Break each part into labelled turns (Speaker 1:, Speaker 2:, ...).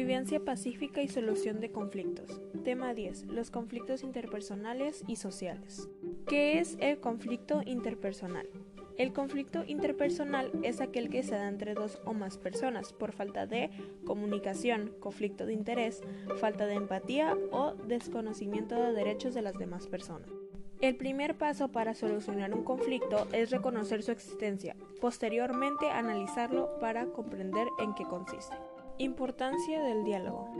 Speaker 1: Convivencia pacífica y solución de conflictos. Tema 10. Los conflictos interpersonales y sociales. ¿Qué es el conflicto interpersonal? El conflicto interpersonal es aquel que se da entre dos o más personas por falta de comunicación, conflicto de interés, falta de empatía o desconocimiento de derechos de las demás personas. El primer paso para solucionar un conflicto es reconocer su existencia, posteriormente analizarlo para comprender en qué consiste. Importancia del diálogo.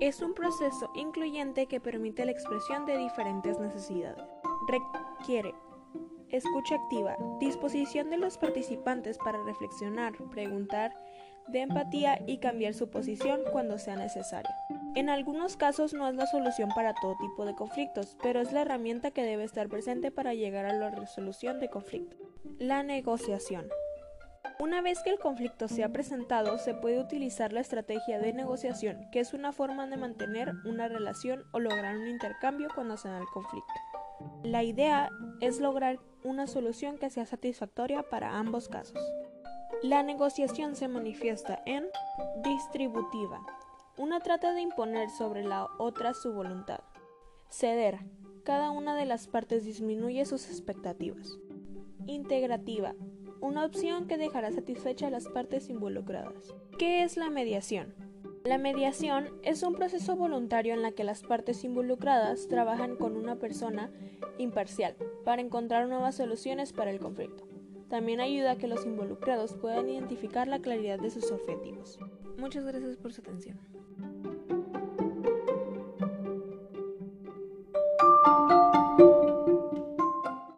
Speaker 1: Es un proceso incluyente que permite la expresión de diferentes necesidades. Requiere escucha activa, disposición de los participantes para reflexionar, preguntar, de empatía y cambiar su posición cuando sea necesario. En algunos casos no es la solución para todo tipo de conflictos, pero es la herramienta que debe estar presente para llegar a la resolución de conflictos. La negociación. Una vez que el conflicto se ha presentado, se puede utilizar la estrategia de negociación, que es una forma de mantener una relación o lograr un intercambio cuando se da el conflicto. La idea es lograr una solución que sea satisfactoria para ambos casos. La negociación se manifiesta en distributiva. Una trata de imponer sobre la otra su voluntad. Ceder. Cada una de las partes disminuye sus expectativas. Integrativa una opción que dejará satisfecha a las partes involucradas. ¿Qué es la mediación? La mediación es un proceso voluntario en la que las partes involucradas trabajan con una persona imparcial para encontrar nuevas soluciones para el conflicto. También ayuda a que los involucrados puedan identificar la claridad de sus objetivos. Muchas gracias por su atención.